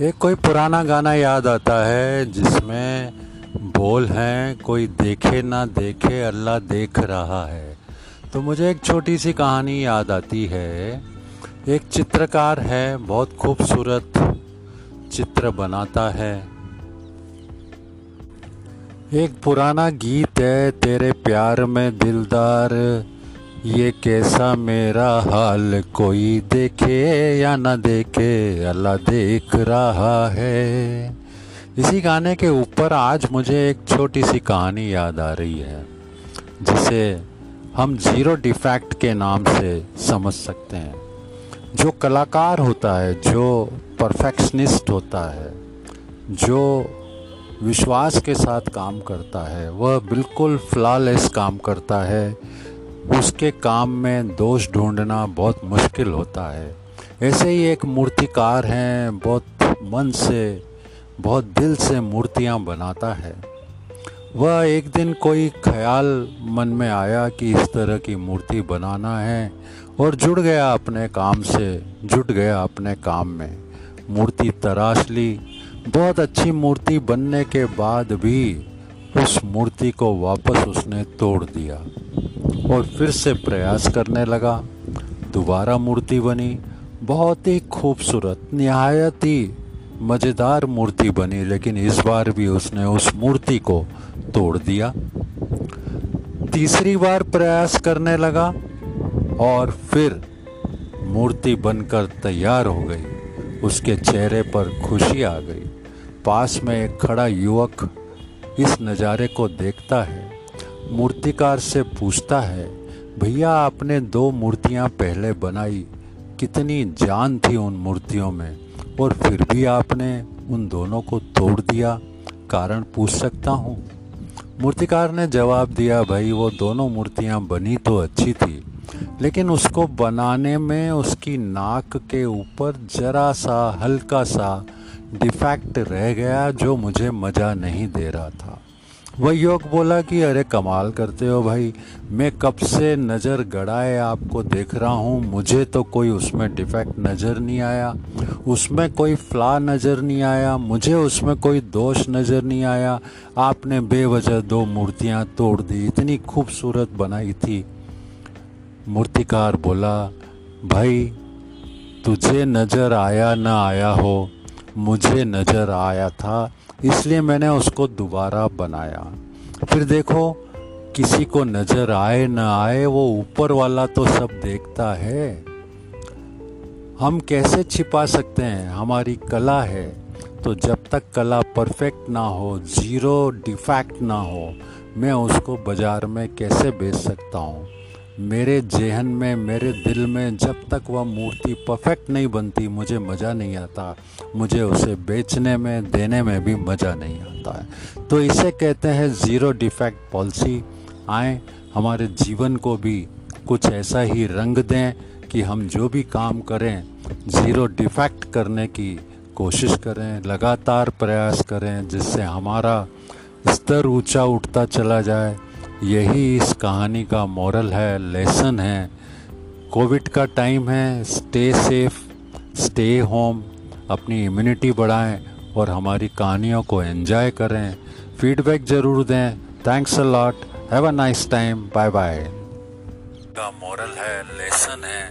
एक कोई पुराना गाना याद आता है जिसमें बोल हैं, कोई देखे ना देखे, अल्लाह देख रहा है। तो मुझे एक छोटी सी कहानी याद आती है। एक चित्रकार है, बहुत खूबसूरत चित्र बनाता है। एक पुराना गीत है, तेरे प्यार में दिलदार ये कैसा मेरा हाल? कोई देखे या ना देखे, अल्लाह देख रहा है। इसी गाने के ऊपर आज मुझे एक छोटी सी कहानी याद आ रही है, जिसे हम ज़ीरो डिफेक्ट के नाम से समझ सकते हैं। जो कलाकार होता है, जो परफेक्शनिस्ट होता है, जो विश्वास के साथ काम करता है, वह बिल्कुल फ्लॉलेस काम करता है। उसके काम में दोष ढूंढना बहुत मुश्किल होता है। ऐसे ही एक मूर्तिकार हैं, बहुत मन से, बहुत दिल से मूर्तियाँ बनाता है। वह एक दिन कोई ख्याल मन में आया कि इस तरह की मूर्ति बनाना है और जुड़ गया अपने काम से, जुट गया अपने काम में। मूर्ति तराश ली। बहुत अच्छी मूर्ति बनने के बाद भी उस मूर्ति को वापस उसने तोड़ दिया। और फिर से प्रयास करने लगा। दोबारा मूर्ति बनी। बहुत ही खूबसूरत, नहायत ही मज़ेदार मूर्ति बनी, लेकिन इस बार भी उसने उस मूर्ति को तोड़ दिया। तीसरी बार प्रयास करने लगा और फिर मूर्ति बनकर तैयार हो गई। उसके चेहरे पर खुशी आ गई। पास में एक खड़ा युवक इस नज़ारे को देखता है। मूर्तिकार से पूछता है, भैया, आपने दो मूर्तियाँ पहले बनाई। कितनी जान थी उन मूर्तियों में? और फिर भी आपने उन दोनों को तोड़ दिया? कारण पूछ सकता हूँ? मूर्तिकार ने जवाब दिया, भाई, वो दोनों मूर्तियाँ बनी तो अच्छी थी, लेकिन उसको बनाने में उसकी नाक के ऊपर जरा सा, हल्का सा डिफेक्ट रह गया जो मुझे मज़ा नहीं दे रहा था। वह योग बोला कि, अरे, कमाल करते हो भाई। मैं कब से नज़र गड़ाए आपको देख रहा हूँ। मुझे तो कोई उसमें डिफेक्ट नज़र नहीं आया। उसमें कोई फ्ला नज़र नहीं आया। मुझे उसमें कोई दोष नज़र नहीं आया। आपने बेवजह दो मूर्तियाँ तोड़ दी। इतनी खूबसूरत बनाई थी। मूर्तिकार बोला, भाई, तुझे नज़र आया ना आया हो। मुझे नज़र आया था, इसलिए मैंने उसको दोबारा बनाया। फिर देखो, किसी को नज़र आए ना आए, वो ऊपर वाला तो सब देखता है। हम कैसे छिपा सकते हैं? हमारी कला है। तो जब तक कला परफेक्ट ना हो, ज़ीरो डिफेक्ट ना हो, मैं उसको बाज़ार में कैसे बेच सकता हूँ? मेरे जहन में, मेरे दिल में जब तक वह मूर्ति परफेक्ट नहीं बनती, मुझे मज़ा नहीं आता। मुझे उसे बेचने में, देने में भी मज़ा नहीं आता है। तो इसे कहते हैं ज़ीरो डिफेक्ट पॉलिसी आए, हमारे जीवन को भी कुछ ऐसा ही रंग दें कि हम जो भी काम करें ज़ीरो डिफेक्ट करने की कोशिश करें, लगातार प्रयास करें, जिससे हमारा स्तर ऊँचा उठता चला जाए। यही इस कहानी का मॉरल है लेसन है। कोविड का टाइम है स्टे सेफ़ स्टे होम अपनी इम्यूनिटी बढ़ाएँ और हमारी कहानियों को एंजॉय करें। फीडबैक ज़रूर दें। Thanks a lot have a nice time bye bye का मॉरल है लेसन है।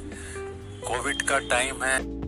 कोविड का टाइम है।